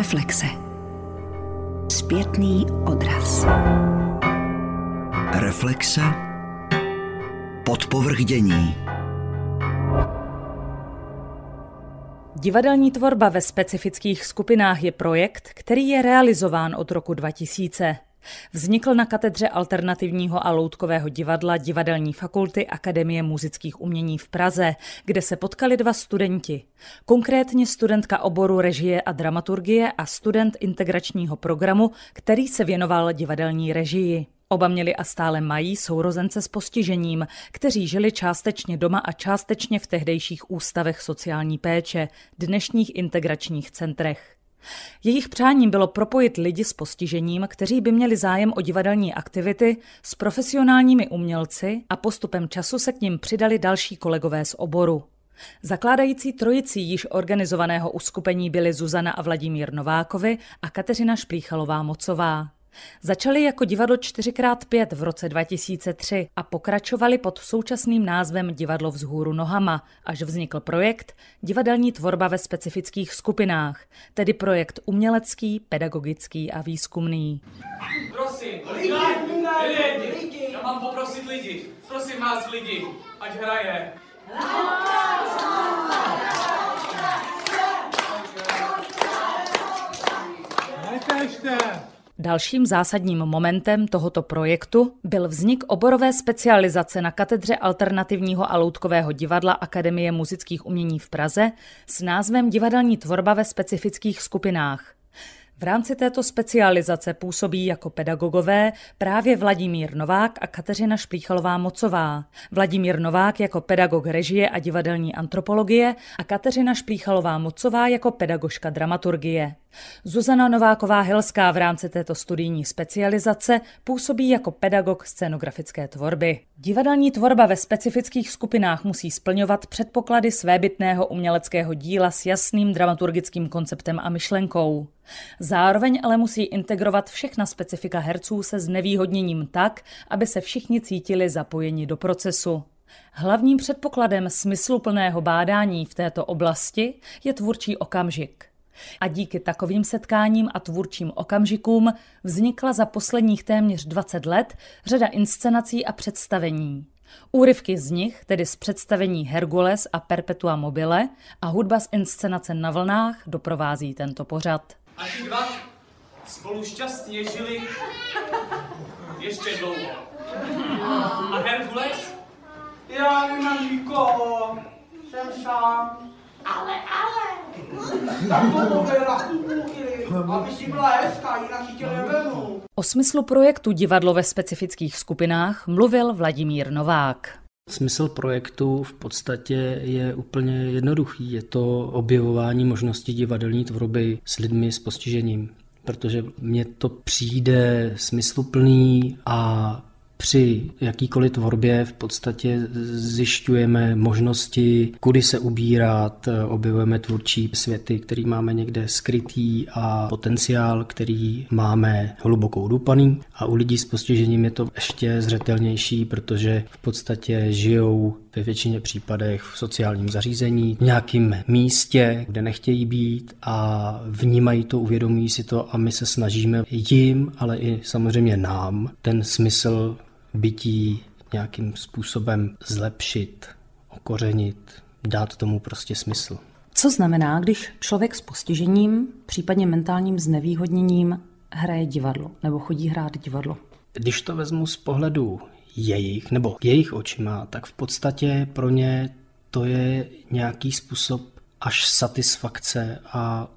Reflexe. Zpětný odraz. Reflexe. Podpovrchdění. Divadelní tvorba ve specifických skupinách je projekt, který je realizován od roku 2000. Vznikl na katedře alternativního a loutkového divadla Divadelní fakulty Akademie muzických umění v Praze, kde se potkali dva studenti. Konkrétně studentka oboru režie a dramaturgie a student integračního programu, který se věnoval divadelní režii. Oba měli a stále mají sourozence s postižením, kteří žili částečně doma a částečně v tehdejších ústavech sociální péče, dnešních integračních centrech. Jejich přáním bylo propojit lidi s postižením, kteří by měli zájem o divadelní aktivity, s profesionálními umělci a postupem času se k ním přidali další kolegové z oboru. Zakládající trojicí již organizovaného uskupení byly Zuzana a Vladimír Novákovi a Kateřina Šplíchalová Začali jako divadlo 4x5 v roce 2003 a pokračovali pod současným názvem Divadlo vzhůru nohama, až vznikl projekt Divadelní tvorba ve specifických skupinách, tedy projekt umělecký, pedagogický a výzkumný. Prosím, lidi, lidi, lidi, já mám poprosit lidi, prosím vás lidi, ať hraje. Netežte! Dalším zásadním momentem tohoto projektu byl vznik oborové specializace na katedře alternativního a loutkového divadla Akademie muzických umění v Praze s názvem Divadelní tvorba ve specifických skupinách. V rámci této specializace působí jako pedagogové právě Vladimír Novák a Kateřina Šplíchalová Mocová. Vladimír Novák jako pedagog režie a divadelní antropologie a Kateřina Šplíchalová Mocová jako pedagožka dramaturgie. Zuzana Nováková Helská v rámci této studijní specializace působí jako pedagog scénografické tvorby. Divadelní tvorba ve specifických skupinách musí splňovat předpoklady svébytného uměleckého díla s jasným dramaturgickým konceptem a myšlenkou. Zároveň ale musí integrovat všechna specifika herců se znevýhodněním tak, aby se všichni cítili zapojeni do procesu. Hlavním předpokladem smysluplného bádání v této oblasti je tvůrčí okamžik. A díky takovým setkáním a tvůrčím okamžikům vznikla za posledních téměř 20 let řada inscenací a představení. Úryvky z nich, tedy z představení Hergules a Perpetua mobile a hudba z inscenace na vlnách doprovází tento pořad. A ti dva spolu šťastně žili ještě dlouho. A Herkules? Já nemám nikoho, jsem sám. Ale, ale, Tak to mluvil na aby si byla hezká, jinak si tě nevemu. O smyslu projektu Divadlo ve specifických skupinách mluvil Vladimír Novák. Smysl projektu v podstatě je úplně jednoduchý. Je to objevování možností divadelní tvorby s lidmi s postižením. Protože mně to přijde smysluplný a při jakýkoliv tvorbě v podstatě zjišťujeme možnosti, kudy se ubírat, objevujeme tvůrčí světy, který máme někde skrytý a potenciál, který máme hlubokou dupaný. A u lidí s postižením je to ještě zřetelnější, protože v podstatě žijou ve většině případech v sociálním zařízení, v nějakém místě, kde nechtějí být a vnímají to, uvědomují si to a my se snažíme jim, ale i samozřejmě nám ten smysl bytí nějakým způsobem zlepšit, okořenit, dát tomu prostě smysl. Co znamená, když člověk s postižením, případně mentálním znevýhodněním, hraje divadlo nebo chodí hrát divadlo? Když to vezmu z pohledu jejich nebo jejich očima, tak v podstatě pro ně to je nějaký způsob až satisfakce a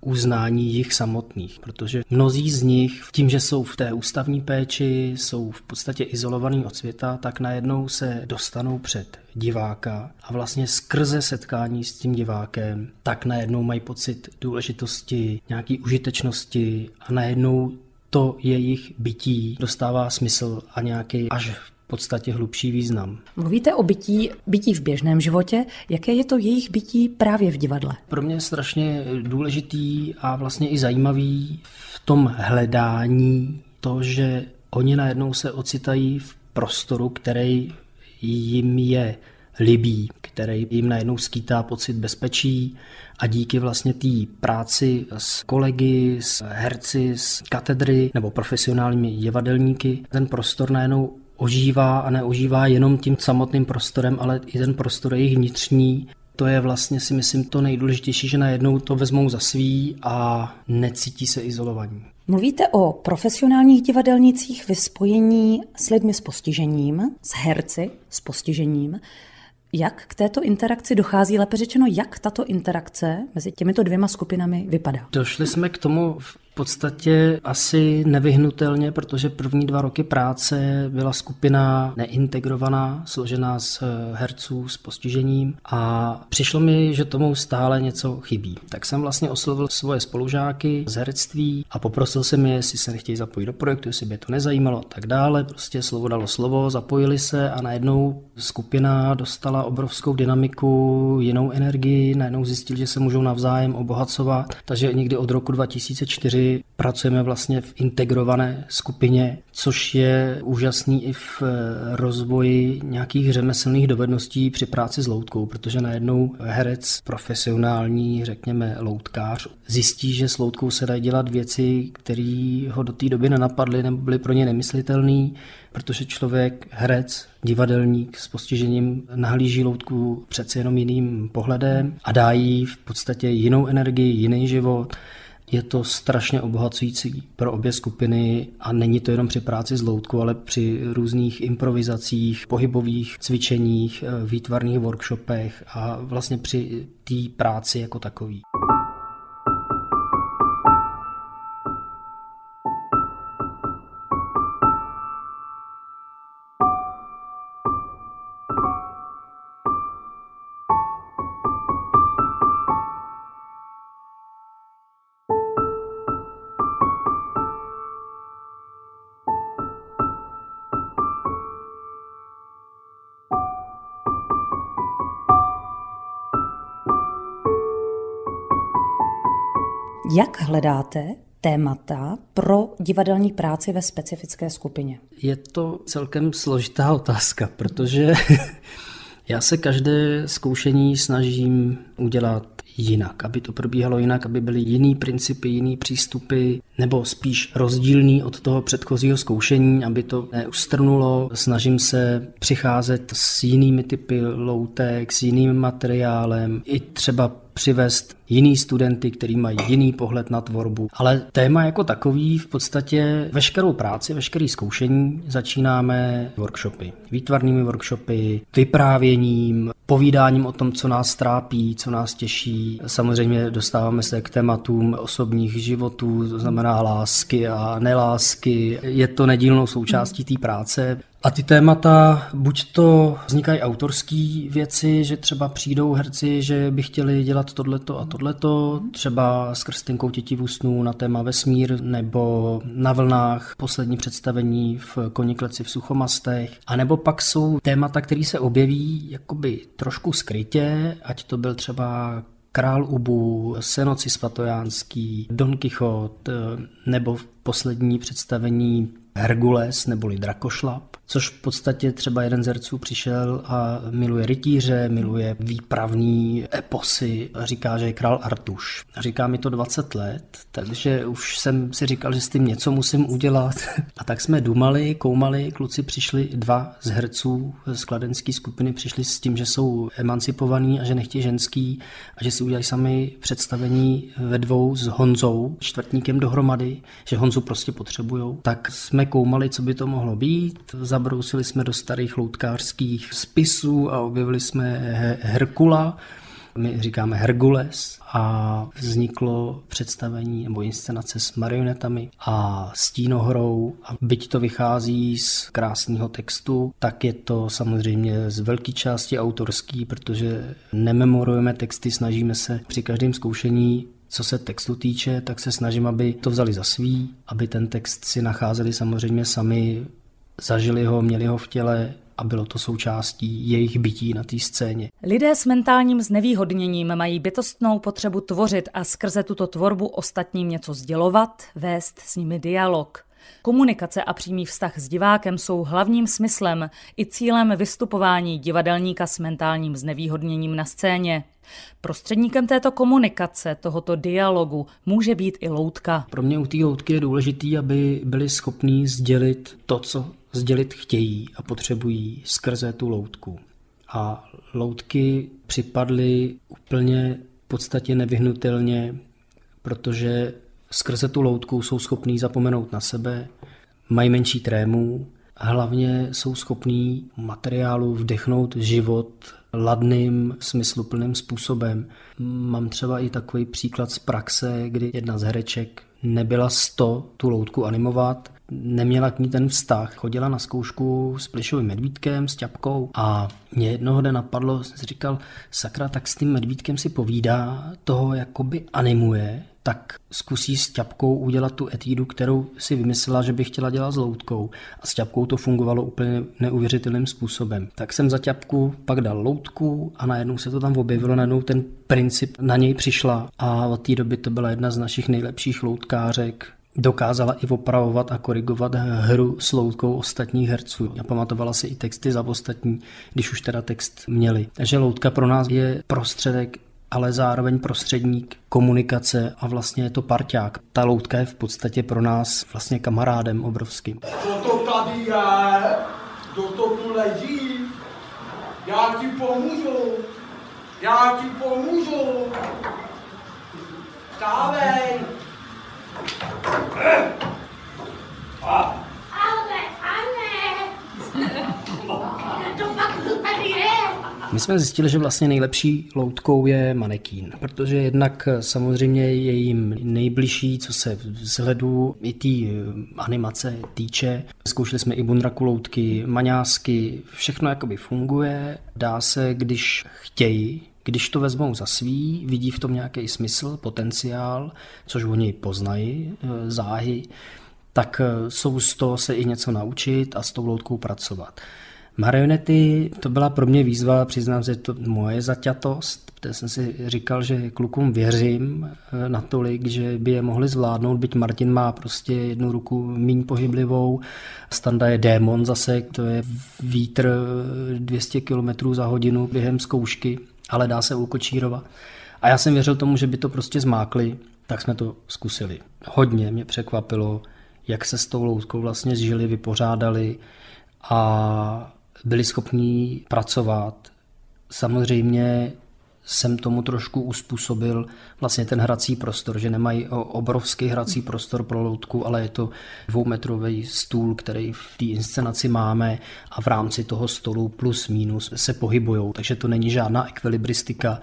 uznání jich samotných, protože mnozí z nich tím, že jsou v té ústavní péči, jsou v podstatě izolovaní od světa, tak najednou se dostanou před diváka a vlastně skrze setkání s tím divákem, tak najednou mají pocit důležitosti, nějaký užitečnosti a najednou to jejich bytí dostává smysl a nějaký až v podstatě hlubší význam. Mluvíte o bytí, bytí v běžném životě. Jaké je to jejich bytí právě v divadle? Pro mě je strašně důležitý a vlastně i zajímavý v tom hledání to, že oni najednou se ocitají v prostoru, který jim je libý, který jim najednou skýtá pocit bezpečí a díky vlastně té práci s kolegy, s herci, s katedry nebo profesionálními divadelníky, ten prostor najednou ožívá a neožívá jenom tím samotným prostorem, ale i ten prostor jejich vnitřní. To je vlastně si myslím to nejdůležitější, že najednou to vezmou za svý a necítí se izolovaní. Mluvíte o profesionálních divadelnicích ve spojení s lidmi s postižením, s herci s postižením. Jak k této interakci dochází, lépe řečeno, jak tato interakce mezi těmito dvěma skupinami vypadá? Došli jsme k tomu v podstatě asi nevyhnutelně, protože první dva roky práce byla skupina neintegrovaná, složená z eh, herců s postižením a přišlo mi, že tomu stále něco chybí. Tak jsem vlastně oslovil svoje spolužáky z herectví a poprosil jsem je, jestli se nechtějí zapojit do projektu, jestli by je to nezajímalo a tak dále. Prostě slovo dalo slovo, zapojili se a najednou skupina dostala obrovskou dynamiku, jinou energii, najednou zjistili, že se můžou navzájem obohacovat. Takže někdy od roku 2004 pracujeme vlastně v integrované skupině, což je úžasný i v eh, rozvoji nějakých řemeslných dovedností při práci s loutkou, protože najednou herec profesionální, řekněme loutkář, zjistí, že s loutkou se dají dělat věci, které ho do té doby nenapadly nebo byly pro ně nemyslitelné, protože člověk, herec, divadelník s postižením nahlíží loutku přece jenom jiným pohledem a dá jí v podstatě jinou energii, jiný život je to strašně obohacující pro obě skupiny a není to jenom při práci s loutkou, ale při různých improvizacích, pohybových cvičeních, eh, výtvarných workshopech a vlastně při té práci jako takový. Jak hledáte témata pro divadelní práci ve specifické skupině? Je to celkem složitá otázka, protože já se každé zkoušení snažím udělat jinak, aby to probíhalo jinak, aby byly jiný principy, jiný přístupy, nebo spíš rozdílný od toho předchozího zkoušení, aby to neustrnulo. Snažím se přicházet s jinými typy loutek, s jiným materiálem, i třeba přivést jiný studenty, který mají jiný pohled na tvorbu. Ale téma jako takový v podstatě veškerou práci, veškerý zkoušení začínáme workshopy. Výtvarnými workshopy, vyprávěním, povídáním o tom, co nás trápí, co nás těší. Samozřejmě dostáváme se k tématům osobních životů, to znamená lásky a nelásky. Je to nedílnou součástí té práce. A ty témata, buď to vznikají autorské věci, že třeba přijdou herci, že by chtěli dělat tohleto a tohleto, třeba s Krstinkou tětivů snů na téma vesmír, nebo na vlnách poslední představení v Konikleci v Suchomastech, a nebo pak jsou témata, které se objeví jakoby trošku skrytě, ať to byl třeba Král Ubu, Senoci Svatojánský, Don Quixote, nebo poslední představení Hergules neboli Drakošlap což v podstatě třeba jeden z herců přišel a miluje rytíře, miluje výpravní eposy a říká, že je král Artuš. Říká mi to 20 let, takže už jsem si říkal, že s tím něco musím udělat. A tak jsme dumali, koumali, kluci přišli, dva z herců z kladenské skupiny přišli s tím, že jsou emancipovaní a že nechtějí ženský a že si udělají sami představení ve dvou s Honzou, čtvrtníkem dohromady, že Honzu prostě potřebujou. Tak jsme koumali, co by to mohlo být. Za zabrousili jsme do starých loutkářských spisů a objevili jsme Herkula, my říkáme Hergules a vzniklo představení nebo inscenace s marionetami a stínohrou. A byť to vychází z krásného textu, tak je to samozřejmě z velké části autorský, protože nememorujeme texty, snažíme se při každém zkoušení co se textu týče, tak se snažím, aby to vzali za svý, aby ten text si nacházeli samozřejmě sami zažili ho, měli ho v těle a bylo to součástí jejich bytí na té scéně. Lidé s mentálním znevýhodněním mají bytostnou potřebu tvořit a skrze tuto tvorbu ostatním něco sdělovat, vést s nimi dialog. Komunikace a přímý vztah s divákem jsou hlavním smyslem i cílem vystupování divadelníka s mentálním znevýhodněním na scéně. Prostředníkem této komunikace, tohoto dialogu, může být i loutka. Pro mě u té loutky je důležité, aby byli schopní sdělit to, co sdělit chtějí a potřebují skrze tu loutku. A loutky připadly úplně v podstatě nevyhnutelně, protože skrze tu loutku jsou schopní zapomenout na sebe, mají menší trému, hlavně jsou schopní materiálu vdechnout život ladným, smysluplným způsobem. Mám třeba i takový příklad z praxe, kdy jedna z hereček nebyla 100 tu loutku animovat, neměla k ní ten vztah. Chodila na zkoušku s plišovým medvídkem, s ťapkou a mě jednoho dne napadlo, jsem si říkal, sakra, tak s tím medvídkem si povídá, toho jakoby animuje, tak zkusí s ťapkou udělat tu etídu, kterou si vymyslela, že by chtěla dělat s loutkou. A s ťapkou to fungovalo úplně neuvěřitelným způsobem. Tak jsem za ťapku pak dal loutku a najednou se to tam objevilo, najednou ten princip na něj přišla a od té doby to byla jedna z našich nejlepších loutkářek, dokázala i opravovat a korigovat hru s loutkou ostatních herců. A pamatovala si i texty za ostatní, když už teda text měli. Takže loutka pro nás je prostředek ale zároveň prostředník komunikace a vlastně je to parťák. Ta loutka je v podstatě pro nás vlastně kamarádem obrovským. Co to tady je? Kdo to tu leží? Já ti pomůžu. Já ti pomůžu. Vstávej. My jsme zjistili, že vlastně nejlepší loutkou je manekín, protože jednak samozřejmě je jim nejbližší, co se vzhledu i té eh, animace týče. Zkoušeli jsme i bunraku loutky, maňásky, všechno jakoby funguje, dá se, když chtějí, když to vezmou za svý, vidí v tom nějaký smysl, potenciál, což oni poznají, eh, záhy, tak eh, jsou z toho se i něco naučit a s tou loutkou pracovat. Marionety, to byla pro mě výzva, přiznám se, to moje zaťatost, protože jsem si říkal, že klukům věřím eh, natolik, že by je mohli zvládnout, byť Martin má prostě jednu ruku míň pohyblivou, Standa je démon zase, to je vítr 200 km za hodinu během zkoušky, ale dá se ukočírovat. A já jsem věřil tomu, že by to prostě zmákli, tak jsme to zkusili. Hodně mě překvapilo, jak se s tou loutkou vlastně zžili, vypořádali a byli schopní pracovat. Samozřejmě jsem tomu trošku uspůsobil vlastně ten hrací prostor, že nemají obrovský hrací prostor pro loutku, ale je to dvoumetrový stůl, který v té inscenaci máme a v rámci toho stolu plus minus se pohybují, takže to není žádná ekvilibristika.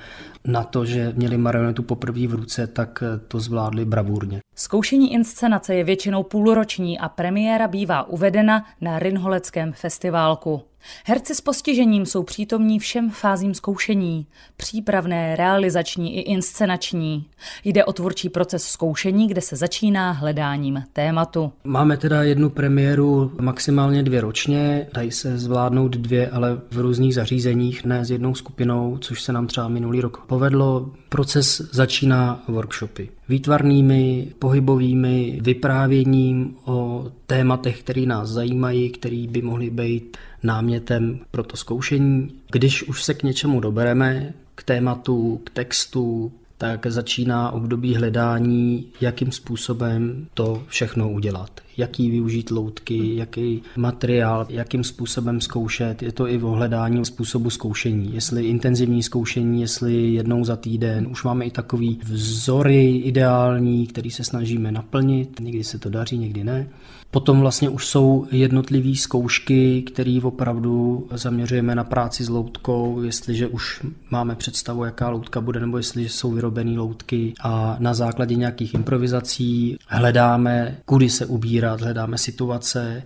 Na to, že měli marionetu poprvé v ruce, tak to zvládli bravurně. Zkoušení inscenace je většinou půlroční a premiéra bývá uvedena na Rinholeckém festiválku. Herci s postižením jsou přítomní všem fázím zkoušení, přípravné, realizační i inscenační. Jde o tvůrčí proces zkoušení, kde se začíná hledáním tématu. Máme teda jednu premiéru maximálně dvě ročně, dají se zvládnout dvě, ale v různých zařízeních, ne s jednou skupinou, což se nám třeba minulý rok povedlo. Proces začíná workshopy výtvarnými, pohybovými, vyprávěním o tématech, které nás zajímají, které by mohly být námětem pro to zkoušení. Když už se k něčemu dobereme, k tématu, k textu, tak začíná období hledání, jakým způsobem to všechno udělat. Jaký využít loutky, jaký materiál, jakým způsobem zkoušet. Je to i o hledání způsobu zkoušení. Jestli intenzivní zkoušení, jestli jednou za týden. Už máme i takový vzory ideální, který se snažíme naplnit. Někdy se to daří, někdy ne. Potom vlastně už jsou jednotlivé zkoušky, které opravdu zaměřujeme na práci s loutkou, jestliže už máme představu, jaká loutka bude, nebo jestli jsou vyrobené loutky a na základě nějakých improvizací hledáme, kudy se ubírat, hledáme situace,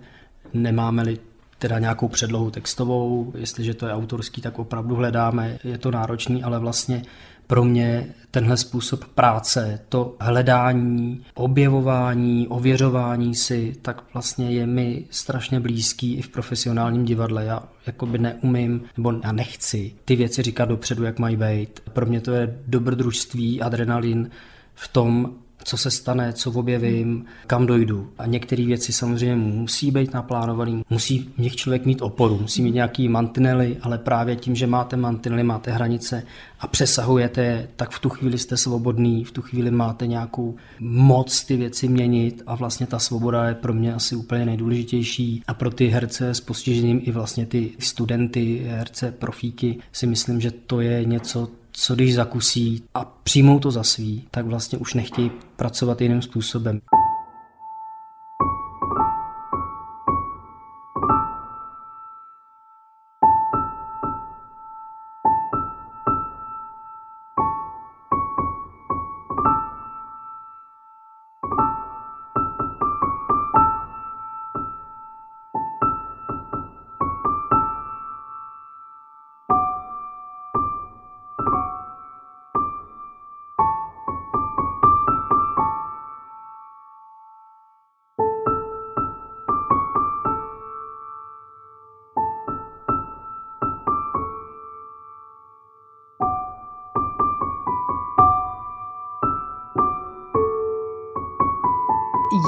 nemáme-li teda nějakou předlohu textovou, jestliže to je autorský, tak opravdu hledáme, je to náročný, ale vlastně pro mě tenhle způsob práce, to hledání, objevování, ověřování si, tak vlastně je mi strašně blízký i v profesionálním divadle. Já jakoby neumím, nebo já nechci ty věci říkat dopředu, jak mají být. Pro mě to je dobrodružství, adrenalin v tom co se stane, co objevím, kam dojdu. A některé věci samozřejmě musí být naplánované, musí v nich člověk mít oporu, musí mít nějaký mantinely, ale právě tím, že máte mantinely, máte hranice a přesahujete, tak v tu chvíli jste svobodný, v tu chvíli máte nějakou moc ty věci měnit a vlastně ta svoboda je pro mě asi úplně nejdůležitější a pro ty herce s postižením i vlastně ty studenty, herce, profíky si myslím, že to je něco, co když zakusí a přijmou to za svý, tak vlastně už nechtějí pracovat jiným způsobem.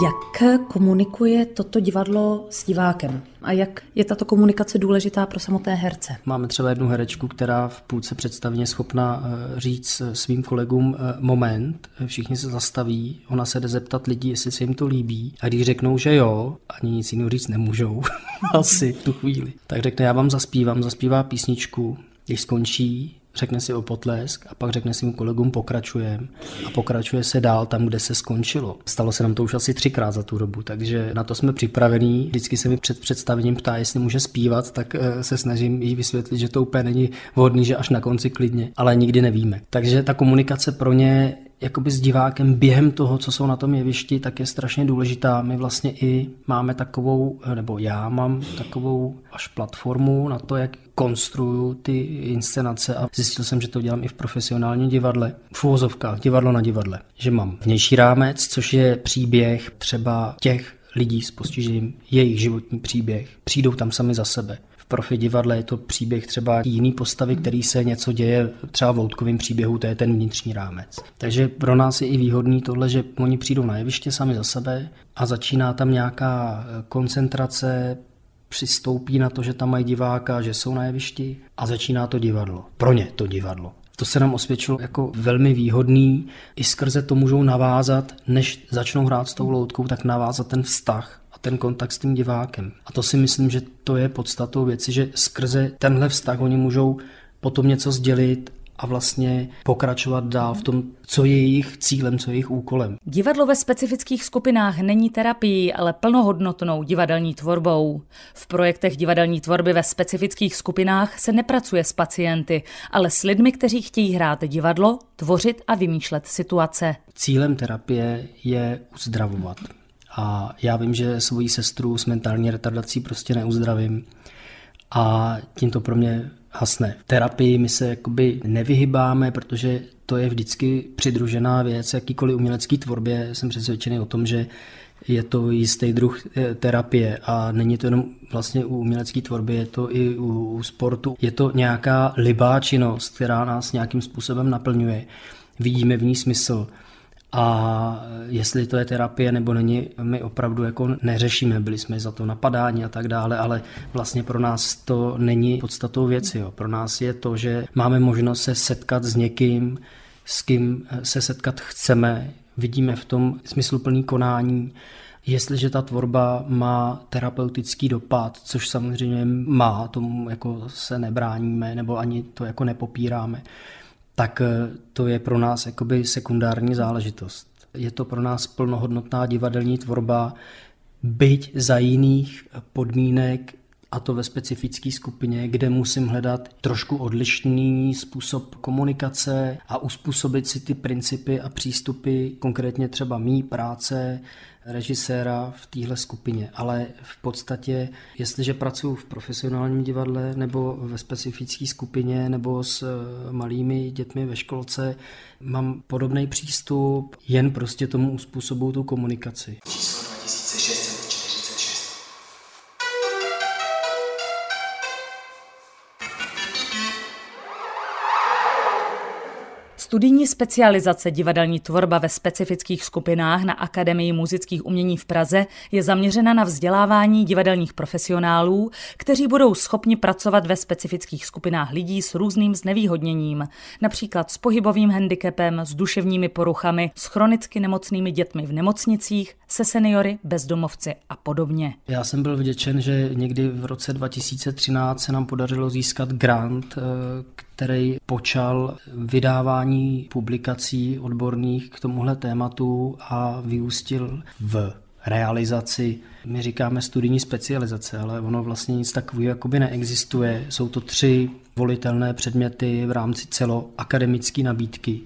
Jak komunikuje toto divadlo s divákem? A jak je tato komunikace důležitá pro samotné herce? Máme třeba jednu herečku, která v půlce představně schopna eh, říct eh, svým kolegům eh, moment, všichni se zastaví, ona se jde zeptat lidí, jestli se jim to líbí. A když řeknou, že jo, ani nic jiného říct nemůžou, asi v tu chvíli. Tak řekne, já vám zaspívám, zaspívá písničku, když skončí, řekne si o potlesk a pak řekne svým kolegům pokračujeme a pokračuje se dál tam, kde se skončilo. Stalo se nám to už asi třikrát za tu dobu, takže na to jsme připravení. Vždycky se mi před představením ptá, jestli může zpívat, tak eh, se snažím jí vysvětlit, že to úplně není vhodný, že až na konci klidně, ale nikdy nevíme. Takže ta komunikace pro ně jakoby s divákem během toho, co jsou na tom jevišti, tak je strašně důležitá. My vlastně i máme takovou, nebo já mám takovou až platformu na to, jak konstruju ty inscenace a zjistil jsem, že to dělám i v profesionálním divadle, v úvozovkách, divadlo na divadle. Že mám vnější rámec, což je příběh třeba těch lidí s postižením, jejich životní příběh. Přijdou tam sami za sebe profi divadle je to příběh třeba jiný postavy, který se něco děje třeba v loutkovém příběhu, to je ten vnitřní rámec. Takže pro nás je i výhodný tohle, že oni přijdou na jeviště sami za sebe a začíná tam nějaká eh, koncentrace, přistoupí na to, že tam mají diváka, že jsou na jevišti a začíná to divadlo. Pro ně to divadlo. To se nám osvědčilo jako velmi výhodný. I skrze to můžou navázat, než začnou hrát s tou loutkou, tak navázat ten vztah ten kontakt s tím divákem. A to si myslím, že to je podstatou věci, že skrze tenhle vztah oni můžou potom něco sdělit a vlastně pokračovat dál v tom, co je jejich cílem, co je jejich úkolem. Divadlo ve specifických skupinách není terapií, ale plnohodnotnou divadelní tvorbou. V projektech divadelní tvorby ve specifických skupinách se nepracuje s pacienty, ale s lidmi, kteří chtějí hrát divadlo, tvořit a vymýšlet situace. Cílem terapie je uzdravovat. A já vím, že svoji sestru s mentální retardací prostě neuzdravím a tím to pro mě hasne. V terapii my se jakoby nevyhybáme, protože to je vždycky přidružená věc. Jakýkoliv umělecký tvorbě jsem přesvědčený o tom, že je to jistý druh eh, terapie a není to jenom vlastně u umělecké tvorby, je to i u, u sportu. Je to nějaká libá činnost, která nás nějakým způsobem naplňuje. Vidíme v ní smysl. A jestli to je terapie nebo není, my opravdu jako neřešíme, byli jsme za to napadání a tak dále, ale vlastně pro nás to není podstatou věci. Jo. Pro nás je to, že máme možnost se setkat s někým, s kým se setkat chceme, vidíme v tom smysluplný konání, Jestliže ta tvorba má terapeutický dopad, což samozřejmě má, tomu jako se nebráníme nebo ani to jako nepopíráme, tak eh, to je pro nás jakoby sekundární záležitost. Je to pro nás plnohodnotná divadelní tvorba, byť za jiných podmínek, a to ve specifické skupině, kde musím hledat trošku odlišný způsob komunikace a uspůsobit si ty principy a přístupy, konkrétně třeba mý práce, režiséra v téhle skupině, ale v podstatě, jestliže pracuji v profesionálním divadle nebo ve specifické skupině nebo s eh, malými dětmi ve školce, mám podobný přístup, jen prostě tomu uspůsobuju tu komunikaci. Číslo Studijní specializace divadelní tvorba ve specifických skupinách na Akademii muzických umění v Praze je zaměřena na vzdělávání divadelních profesionálů, kteří budou schopni pracovat ve specifických skupinách lidí s různým znevýhodněním, například s pohybovým handicapem, s duševními poruchami, s chronicky nemocnými dětmi v nemocnicích, se seniory, bezdomovci a podobně. Já jsem byl vděčen, že někdy v roce 2013 se nám podařilo získat grant, eh, který počal vydávání publikací odborných k tomuhle tématu a vyústil v realizaci, my říkáme studijní specializace, ale ono vlastně nic takového jakoby neexistuje. Jsou to tři volitelné předměty v rámci celoakademické nabídky,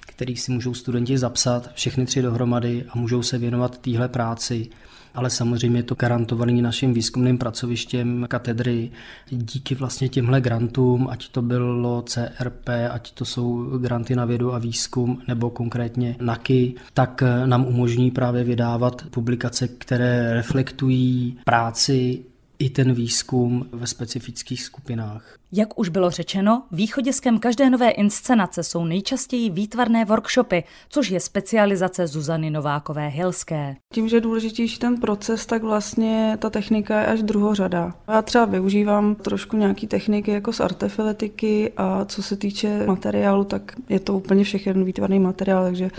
který si můžou studenti zapsat, všechny tři dohromady a můžou se věnovat téhle práci ale samozřejmě je to garantovaný naším výzkumným pracovištěm katedry. Díky vlastně těmhle grantům, ať to bylo CRP, ať to jsou granty na vědu a výzkum, nebo konkrétně NAKY, tak nám umožní právě vydávat publikace, které reflektují práci i ten výzkum ve specifických skupinách. Jak už bylo řečeno, východiskem každé nové inscenace jsou nejčastěji výtvarné workshopy, což je specializace Zuzany Novákové Hilské. Tím, že je důležitější ten proces, tak vlastně ta technika je až druhořada. Já třeba využívám trošku nějaký techniky jako z artefiletiky a co se týče materiálu, tak je to úplně všechny výtvarný materiál, takže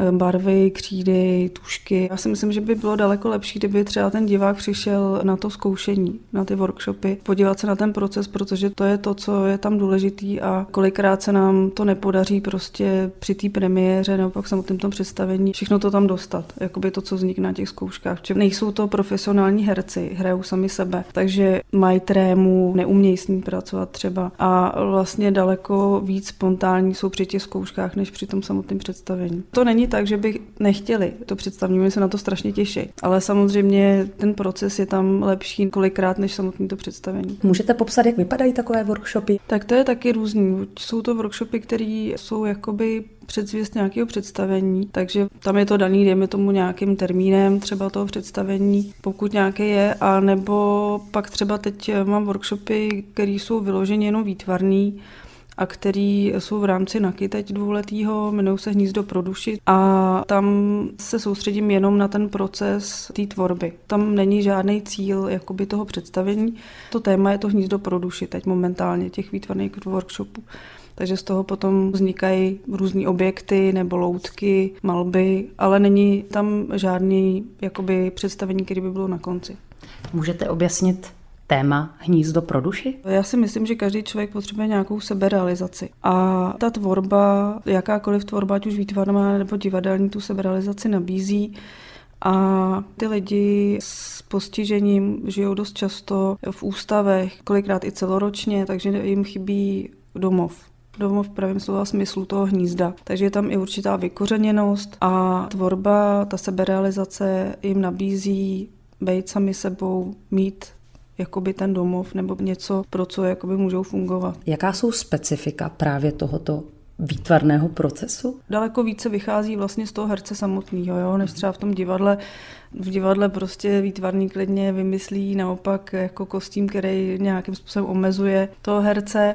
Eh, barvy, křídy, tušky. Já si myslím, že by bylo daleko lepší, kdyby třeba ten divák přišel na to zkoušení, na ty workshopy, podívat se na ten proces, protože to je to, co je tam důležitý a kolikrát se nám to nepodaří prostě při té premiéře nebo pak samotném tom představení všechno to tam dostat, jakoby to, co vznikne na těch zkouškách. Či nejsou to profesionální herci, hrajou sami sebe, takže mají trému, neumějí s ním pracovat třeba a vlastně daleko víc spontánní jsou při těch zkouškách, než při tom samotném představení. To není tak, že by nechtěli to představení, oni se na to strašně těší. Ale samozřejmě ten proces je tam lepší kolikrát než samotný to představení. Můžete popsat, jak vypadají takové workshopy? Tak to je taky různý. Jsou to workshopy, které jsou jakoby předzvěst nějakého představení, takže tam je to daný, dejme tomu nějakým termínem třeba toho představení, pokud nějaké je, a nebo pak třeba teď mám workshopy, které jsou vyloženě jenom výtvarný, a který jsou v rámci NAKY teď dvouletýho, jmenují se Hnízdo pro duši a tam se soustředím jenom na ten proces té tvorby. Tam není žádný cíl jakoby toho představení. To téma je to Hnízdo pro duši teď momentálně těch výtvarných workshopů. Takže z toho potom vznikají různé objekty nebo loutky, malby, ale není tam žádný jakoby představení, který by bylo na konci. Můžete objasnit téma hnízdo pro duši? Já si myslím, že každý člověk potřebuje nějakou seberealizaci. A ta tvorba, jakákoliv tvorba, ať už výtvarná nebo divadelní, tu seberealizaci nabízí. A ty lidi s postižením žijou dost často v ústavech, kolikrát i celoročně, takže jim chybí domov domov v pravém slova smyslu toho hnízda. Takže je tam i určitá vykořeněnost a tvorba, ta seberealizace jim nabízí být sami sebou, mít jakoby ten domov nebo něco, pro co jakoby můžou fungovat. Jaká jsou specifika právě tohoto výtvarného procesu? Daleko více vychází vlastně z toho herce samotného, jo, než třeba v tom divadle. V divadle prostě výtvarný klidně vymyslí naopak jako kostým, který nějakým způsobem omezuje toho herce.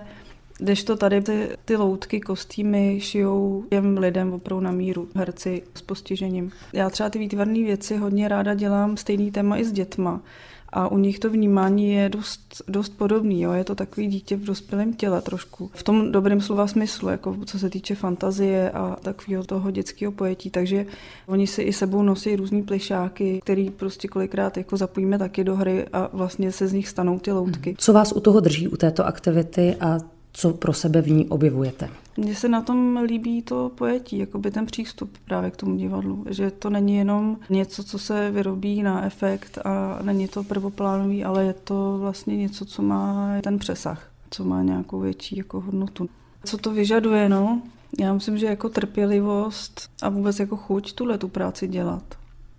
Když to tady ty, ty loutky, kostýmy šijou těm lidem opravdu na míru, herci s postižením. Já třeba ty výtvarné věci hodně ráda dělám stejný téma i s dětma a u nich to vnímání je dost, dost podobný. Jo? Je to takový dítě v dospělém těle trošku. V tom dobrém slova smyslu, jako co se týče fantazie a takového toho dětského pojetí. Takže oni si i sebou nosí různý plišáky, který prostě kolikrát jako zapojíme taky do hry a vlastně se z nich stanou ty loutky. Co vás u toho drží, u této aktivity a co pro sebe v ní objevujete? Mně se na tom líbí to pojetí, jakoby ten přístup právě k tomu divadlu, že to není jenom něco, co se vyrobí na efekt a není to prvoplánový, ale je to vlastně něco, co má ten přesah, co má nějakou větší jako hodnotu. Co to vyžaduje, no? Já myslím, že jako trpělivost a vůbec jako chuť tuhle tu práci dělat.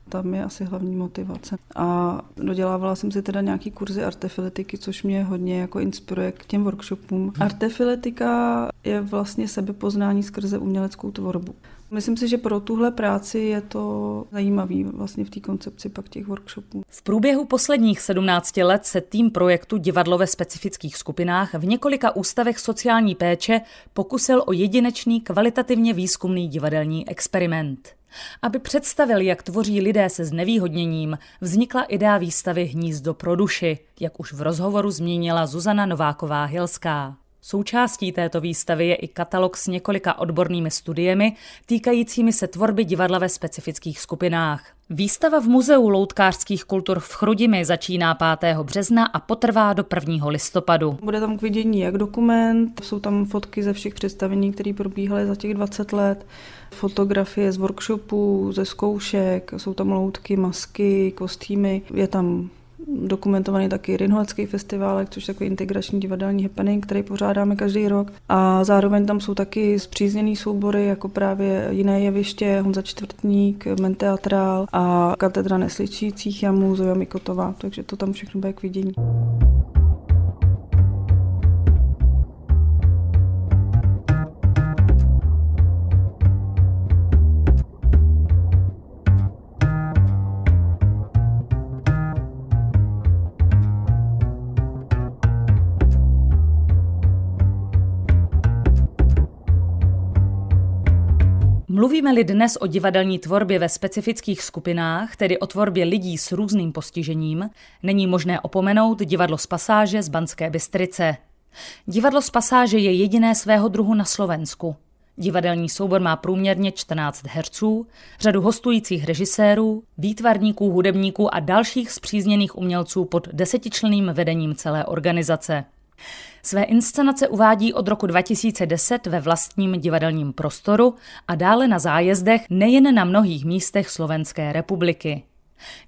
Tam je asi hlavní motivace. A dodělávala jsem si teda nějaký kurzy artefiletiky, což mě hodně jako inspiruje k těm workshopům. Artefiletika je vlastně sebepoznání skrze uměleckou tvorbu. Myslím si, že pro tuhle práci je to zajímavý vlastně v té koncepci pak těch workshopů. V průběhu posledních 17 let se tým projektu Divadlo ve specifických skupinách v několika ústavech sociální péče pokusil o jedinečný kvalitativně výzkumný divadelní experiment. Aby představil, jak tvoří lidé se znevýhodněním, vznikla idea výstavy Hnízdo pro duši, jak už v rozhovoru zmínila Zuzana Nováková-Hilská. Součástí této výstavy je i katalog s několika odbornými studiemi týkajícími se tvorby divadla ve specifických skupinách. Výstava v Muzeu loutkářských kultur v Chrudimi začíná 5. března a potrvá do 1. listopadu. Bude tam k vidění jak dokument, jsou tam fotky ze všech představení, které probíhaly za těch 20 let, fotografie z workshopů, ze zkoušek, jsou tam loutky, masky, kostýmy, je tam dokumentovaný taky Rinholecký festival, což je takový integrační divadelní happening, který pořádáme každý rok. A zároveň tam jsou taky zpřízněný soubory, jako právě jiné jeviště, Honza Čtvrtník, Menteatrál a katedra neslyšících jamů Zoja Mikotová, takže to tam všechno bude k vidění. Mluvíme-li dnes o divadelní tvorbě ve specifických skupinách, tedy o tvorbě lidí s různým postižením, není možné opomenout divadlo z pasáže z Banské Bystrice. Divadlo z pasáže je jediné svého druhu na Slovensku. Divadelní soubor má průměrně 14 herců, řadu hostujících režisérů, výtvarníků, hudebníků a dalších zpřízněných umělců pod desetičlenným vedením celé organizace. Své inscenace uvádí od roku 2010 ve vlastním divadelním prostoru a dále na zájezdech nejen na mnohých místech Slovenské republiky.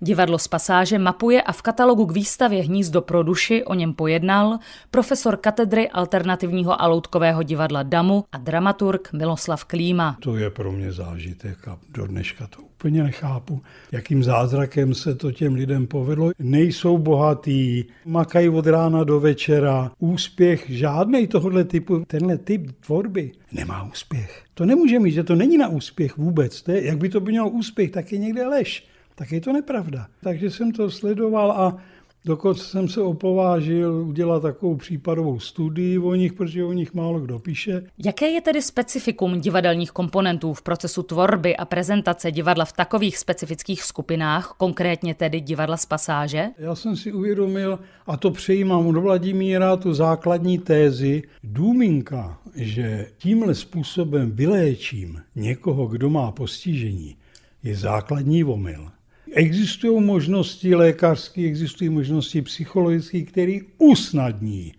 Divadlo z pasáže mapuje a v katalogu k výstavě Hnízdo pro duši o něm pojednal profesor katedry alternativního a loutkového divadla DAMu a dramaturg Miloslav Klíma. To je pro mě zážitek a do dneška to úplně nechápu, jakým zázrakem se to těm lidem povedlo. Nejsou bohatý, makají od rána do večera. Úspěch žádný tohohle typu, tenhle typ tvorby nemá úspěch. To nemůže mít, že to není na úspěch vůbec. To je, jak by to mělo úspěch, tak je někde lež tak je to nepravda. Takže jsem to sledoval a dokonce jsem se opovážil udělat takovou případovou studii o nich, protože o nich málo kdo píše. Jaké je tedy specifikum divadelních komponentů v procesu tvorby a prezentace divadla v takových specifických skupinách, konkrétně tedy divadla z pasáže? Já jsem si uvědomil, a to přejímám od Vladimíra, tu základní tézi, důminka, že tímhle způsobem vyléčím někoho, kdo má postižení, je základní omyl. Existují možnosti lékařské, existují možnosti psychologické, které usnadní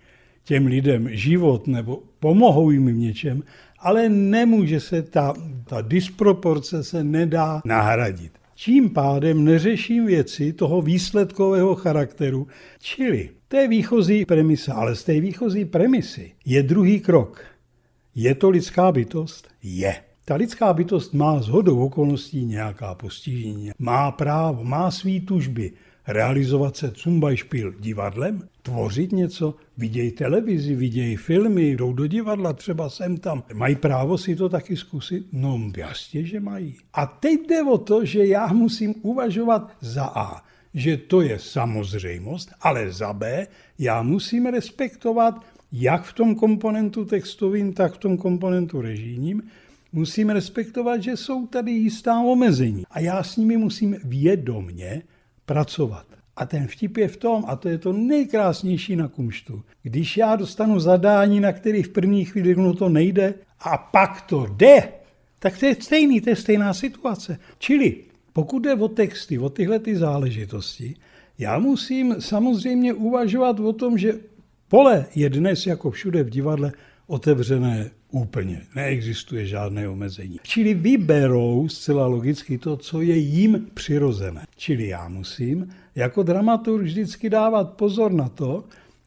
těm lidem život nebo pomohou jim v něčem, ale nemůže se ta, ta disproporce se nedá nahradit. Čím pádem neřeším věci toho výsledkového charakteru, čili to je výchozí premisa, ale z té výchozí premisy je druhý krok. Je to lidská bytost? Je. Ta lidská bytost má z hodou okolností nějaká postižení, má právo, má svý tužby, realizovat se cumbajšpil divadlem, tvořit něco, vidějí televizi, vidějí filmy, jdou do divadla, třeba sem tam. Mají právo si to taky zkusit? No jasně, že mají. A teď jde o to, že já musím uvažovat za A, že to je samozřejmost, ale za B, já musím respektovat jak v tom komponentu textovým, tak v tom komponentu režijním, musím respektovat, že jsou tady jistá omezení a já s nimi musím vědomně pracovat. A ten vtip je v tom, a to je to nejkrásnější na kumštu, když já dostanu zadání, na který v první chvíli no to nejde, a pak to jde, tak to je stejný, to je stejná situace. Čili pokud jde o texty, o tyhle ty záležitosti, já musím samozřejmě uvažovat o tom, že pole je dnes jako všude v divadle otevřené úplně. Neexistuje žádné omezení. Čili vyberou zcela logicky to, co je jim přirozené. Čili já musím jako dramaturg vždycky dávat pozor na to,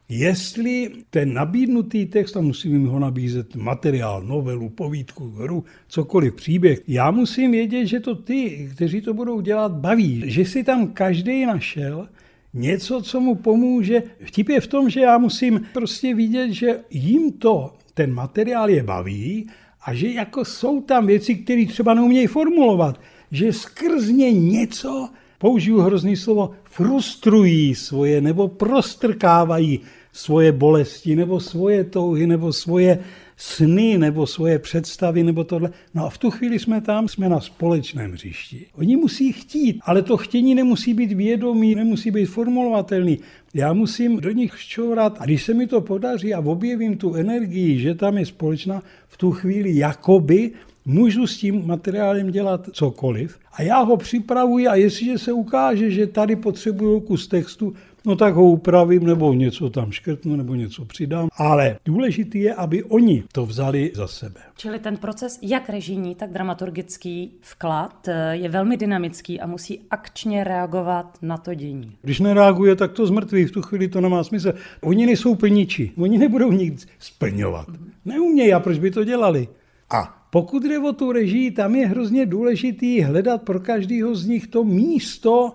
jestli ten nabídnutý text, a musím ho nabízet materiál, novelu, povídku, hru, cokoliv, příběh, já musím vědět, že to ty, kteří to budou dělat, baví. Že si tam každý našel něco, co mu pomůže. Vtip je v tom, že já musím prostě vidět, že jim to, ten materiál je baví a že jako jsou tam věci, které třeba neumějí formulovat. Že skrz ně něco, použiju hrozný slovo, frustrují svoje nebo prostrkávají svoje bolesti nebo svoje touhy nebo svoje sny nebo svoje představy nebo tohle. No a v tu chvíli jsme tam, jsme na společném hřišti. Oni musí chtít, ale to chtění nemusí být vědomý, nemusí být formulovatelný. Já musím do nich šťourat a když se mi to podaří a objevím tu energii, že tam je společná, v tu chvíli jakoby můžu s tím materiálem dělat cokoliv a já ho připravuji a jestliže se ukáže, že tady potřebuju kus textu, no tak ho upravím nebo něco tam škrtnu nebo něco přidám. Ale důležité je, aby oni to vzali za sebe. Čili ten proces, jak režijní, tak dramaturgický vklad, eh, je velmi dynamický a musí akčně reagovat na to dění. Když nereaguje, tak to zmrtví, v tu chvíli to nemá smysl. Oni nejsou plniči, oni nebudou nic splňovat. Neumějí a proč by to dělali? A pokud jde o tu režii, tam je hrozně důležitý hledat pro každého z nich to místo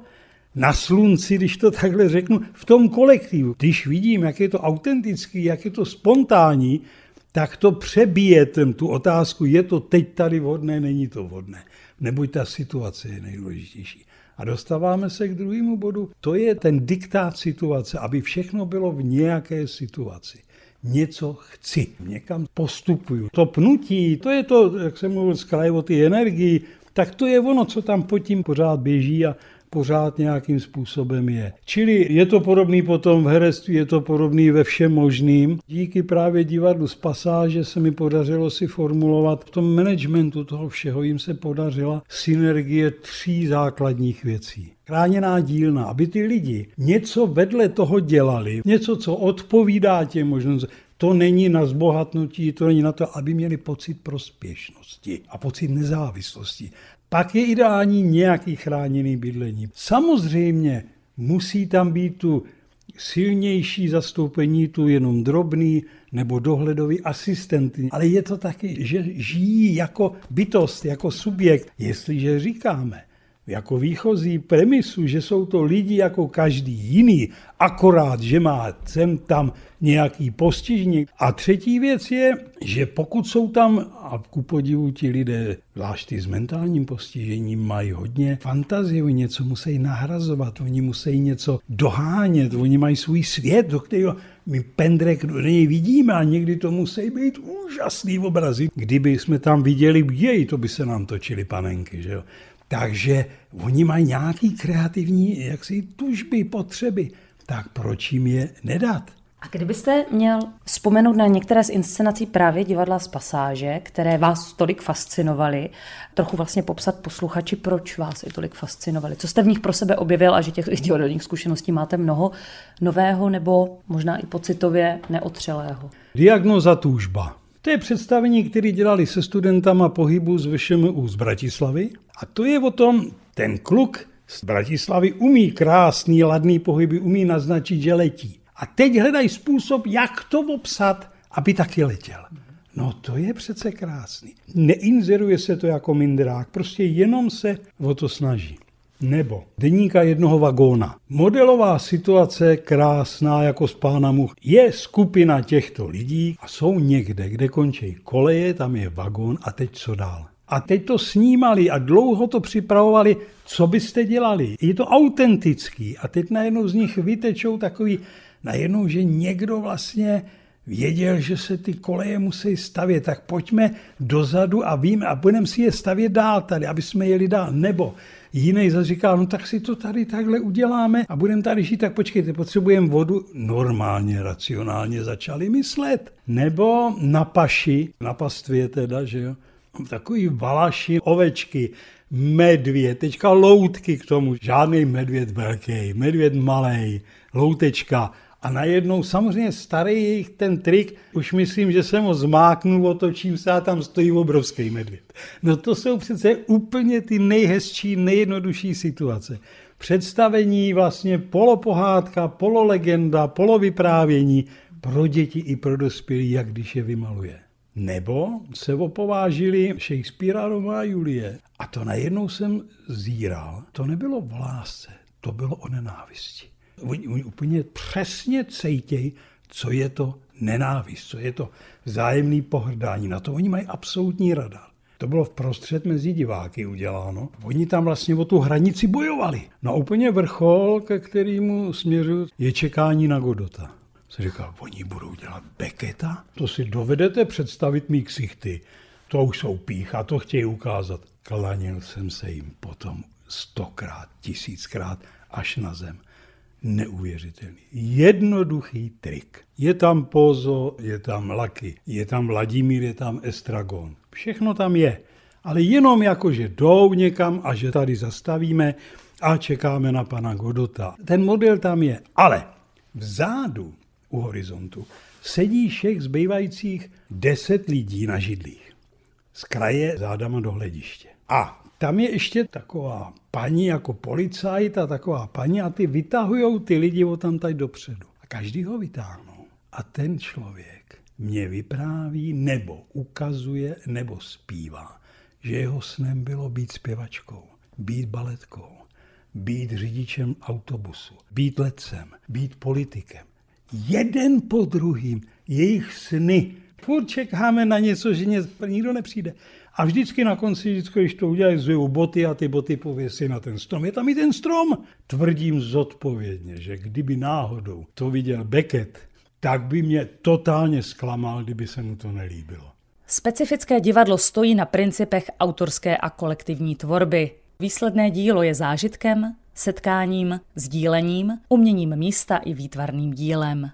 na slunci, když to takhle řeknu, v tom kolektivu. Když vidím, jak je to autentický, jak je to spontánní, tak to přebije ten, tu otázku, je to teď tady vhodné, není to vhodné. Neboť ta situace je nejdůležitější. A dostáváme se k druhému bodu. To je ten diktát situace, aby všechno bylo v nějaké situaci něco chci, někam postupuju. To pnutí, to je to, jak jsem mluvil z o ty energii, tak to je ono, co tam pod tím pořád běží a pořád nějakým způsobem je. Čili je to podobný potom v herectví, je to podobný ve všem možným. Díky právě divadlu z pasáže se mi podařilo si formulovat v tom managementu toho všeho jim se podařila synergie tří základních věcí. Chráněná dílna, aby ty lidi něco vedle toho dělali, něco, co odpovídá těm možnostem, to není na zbohatnutí, to není na to, aby měli pocit prospěšnosti a pocit nezávislosti pak je ideální nějaký chráněný bydlení. Samozřejmě musí tam být tu silnější zastoupení, tu jenom drobný nebo dohledový asistenty. Ale je to taky, že žijí jako bytost, jako subjekt. Jestliže říkáme, jako výchozí premisu, že jsou to lidi jako každý jiný, akorát, že má sem tam nějaký postižení. A třetí věc je, že pokud jsou tam, a ku podivu ti lidé, zvlášť s mentálním postižením, mají hodně fantazie, oni něco musí nahrazovat, oni musí něco dohánět, oni mají svůj svět, do kterého my pendrek do něj vidíme a někdy to musí být úžasný obrazy. Kdyby jsme tam viděli, jej, to by se nám točily panenky, že jo. Takže oni mají nějaký kreativní jaksi tužby, potřeby. Tak proč jim je nedat? A kdybyste měl vzpomenout na některé z inscenací právě divadla z pasáže, které vás tolik fascinovaly, trochu vlastně popsat posluchači, proč vás i tolik fascinovaly, co jste v nich pro sebe objevil a že těch divadelních zkušeností máte mnoho nového nebo možná i pocitově neotřelého. Diagnoza túžba. To je představení, které dělali se studentama pohybu z VŠMU z Bratislavy. A to je o tom, ten kluk z Bratislavy umí krásný, ladný pohyby, umí naznačit, že letí. A teď hledají způsob, jak to obsat, aby taky letěl. No to je přece krásný. Neinzeruje se to jako mindrák, prostě jenom se o to snaží. Nebo deníka jednoho vagóna. Modelová situace krásná jako z pána much. Je skupina těchto lidí a jsou někde, kde končí koleje, tam je vagón a teď co dál. A teď to snímali a dlouho to připravovali, co byste dělali. Je to autentický a teď najednou z nich vytečou takový, najednou, že někdo vlastně věděl, že se ty koleje musí stavět, tak pojďme dozadu a víme a budeme si je stavět dál tady, aby jsme jeli dál. Nebo jiný zase říká, no tak si to tady takhle uděláme a budeme tady žít, tak počkejte, potřebujeme vodu. Normálně, racionálně začali myslet. Nebo na paši, na pastvě teda, že jo, takový valaši, ovečky, medvěd, teďka loutky k tomu, žádný medvěd velký, medvěd malý, loutečka, a najednou samozřejmě starý jejich ten trik, už myslím, že jsem ho zmáknu, otočím se a tam stojí obrovský medvěd. No to jsou přece úplně ty nejhezčí, nejjednodušší situace. představení vlastně polopohádka, pololegenda, polovyprávění pro děti i pro dospělí, jak když je vymaluje. Nebo se opovážili Shakespearea Roma a Julie. A to najednou jsem zíral. To nebylo v lásce, to bylo o nenávisti. Oni, oni úplně přesně cejtějí, co je to nenávist, co je to vzájemný pohrdání. Na to oni mají absolutní radar. To bylo v prostřed mezi diváky uděláno. Oni tam vlastně o tu hranici bojovali. No úplně vrchol, ke kterému směřují, je čekání na Godota. Se říkal, oni budou dělat Beketa? To si dovedete představit mý ksichty. To už jsou pícha, to chtějí ukázat. Klanil jsem se jim potom stokrát, tisíckrát až na zem. Neuvěřitelný. Jednoduchý trik. Je tam Pozo, je tam Laky, je tam Vladimír, je tam Estragon. Všechno tam je. Ale jenom jako, že jdou někam a že tady zastavíme a čekáme na pana Godota. Ten model tam je. Ale vzadu u horizontu sedí všech zbývajících deset lidí na židlích. Z kraje zádama do hlediště. A tam je ještě taková paní jako policajt a taková paní a ty vytahují ty lidi o tam tady dopředu. A každý ho vytáhnou. A ten člověk mě vypráví nebo ukazuje nebo zpívá, že jeho snem bylo být zpěvačkou, být baletkou, být řidičem autobusu, být letcem, být politikem. Jeden po druhým jejich sny. Furt čekáme na něco, že nikdo nepřijde. A vždycky na konci, vždycky, když to udělají, zvějou boty a ty boty pověsí na ten strom. Je tam i ten strom. Tvrdím zodpovědně, že kdyby náhodou to viděl Beckett, tak by mě totálně zklamal, kdyby se mu to nelíbilo. Specifické divadlo stojí na principech autorské a kolektivní tvorby. Výsledné dílo je zážitkem, setkáním, sdílením, uměním místa i výtvarným dílem.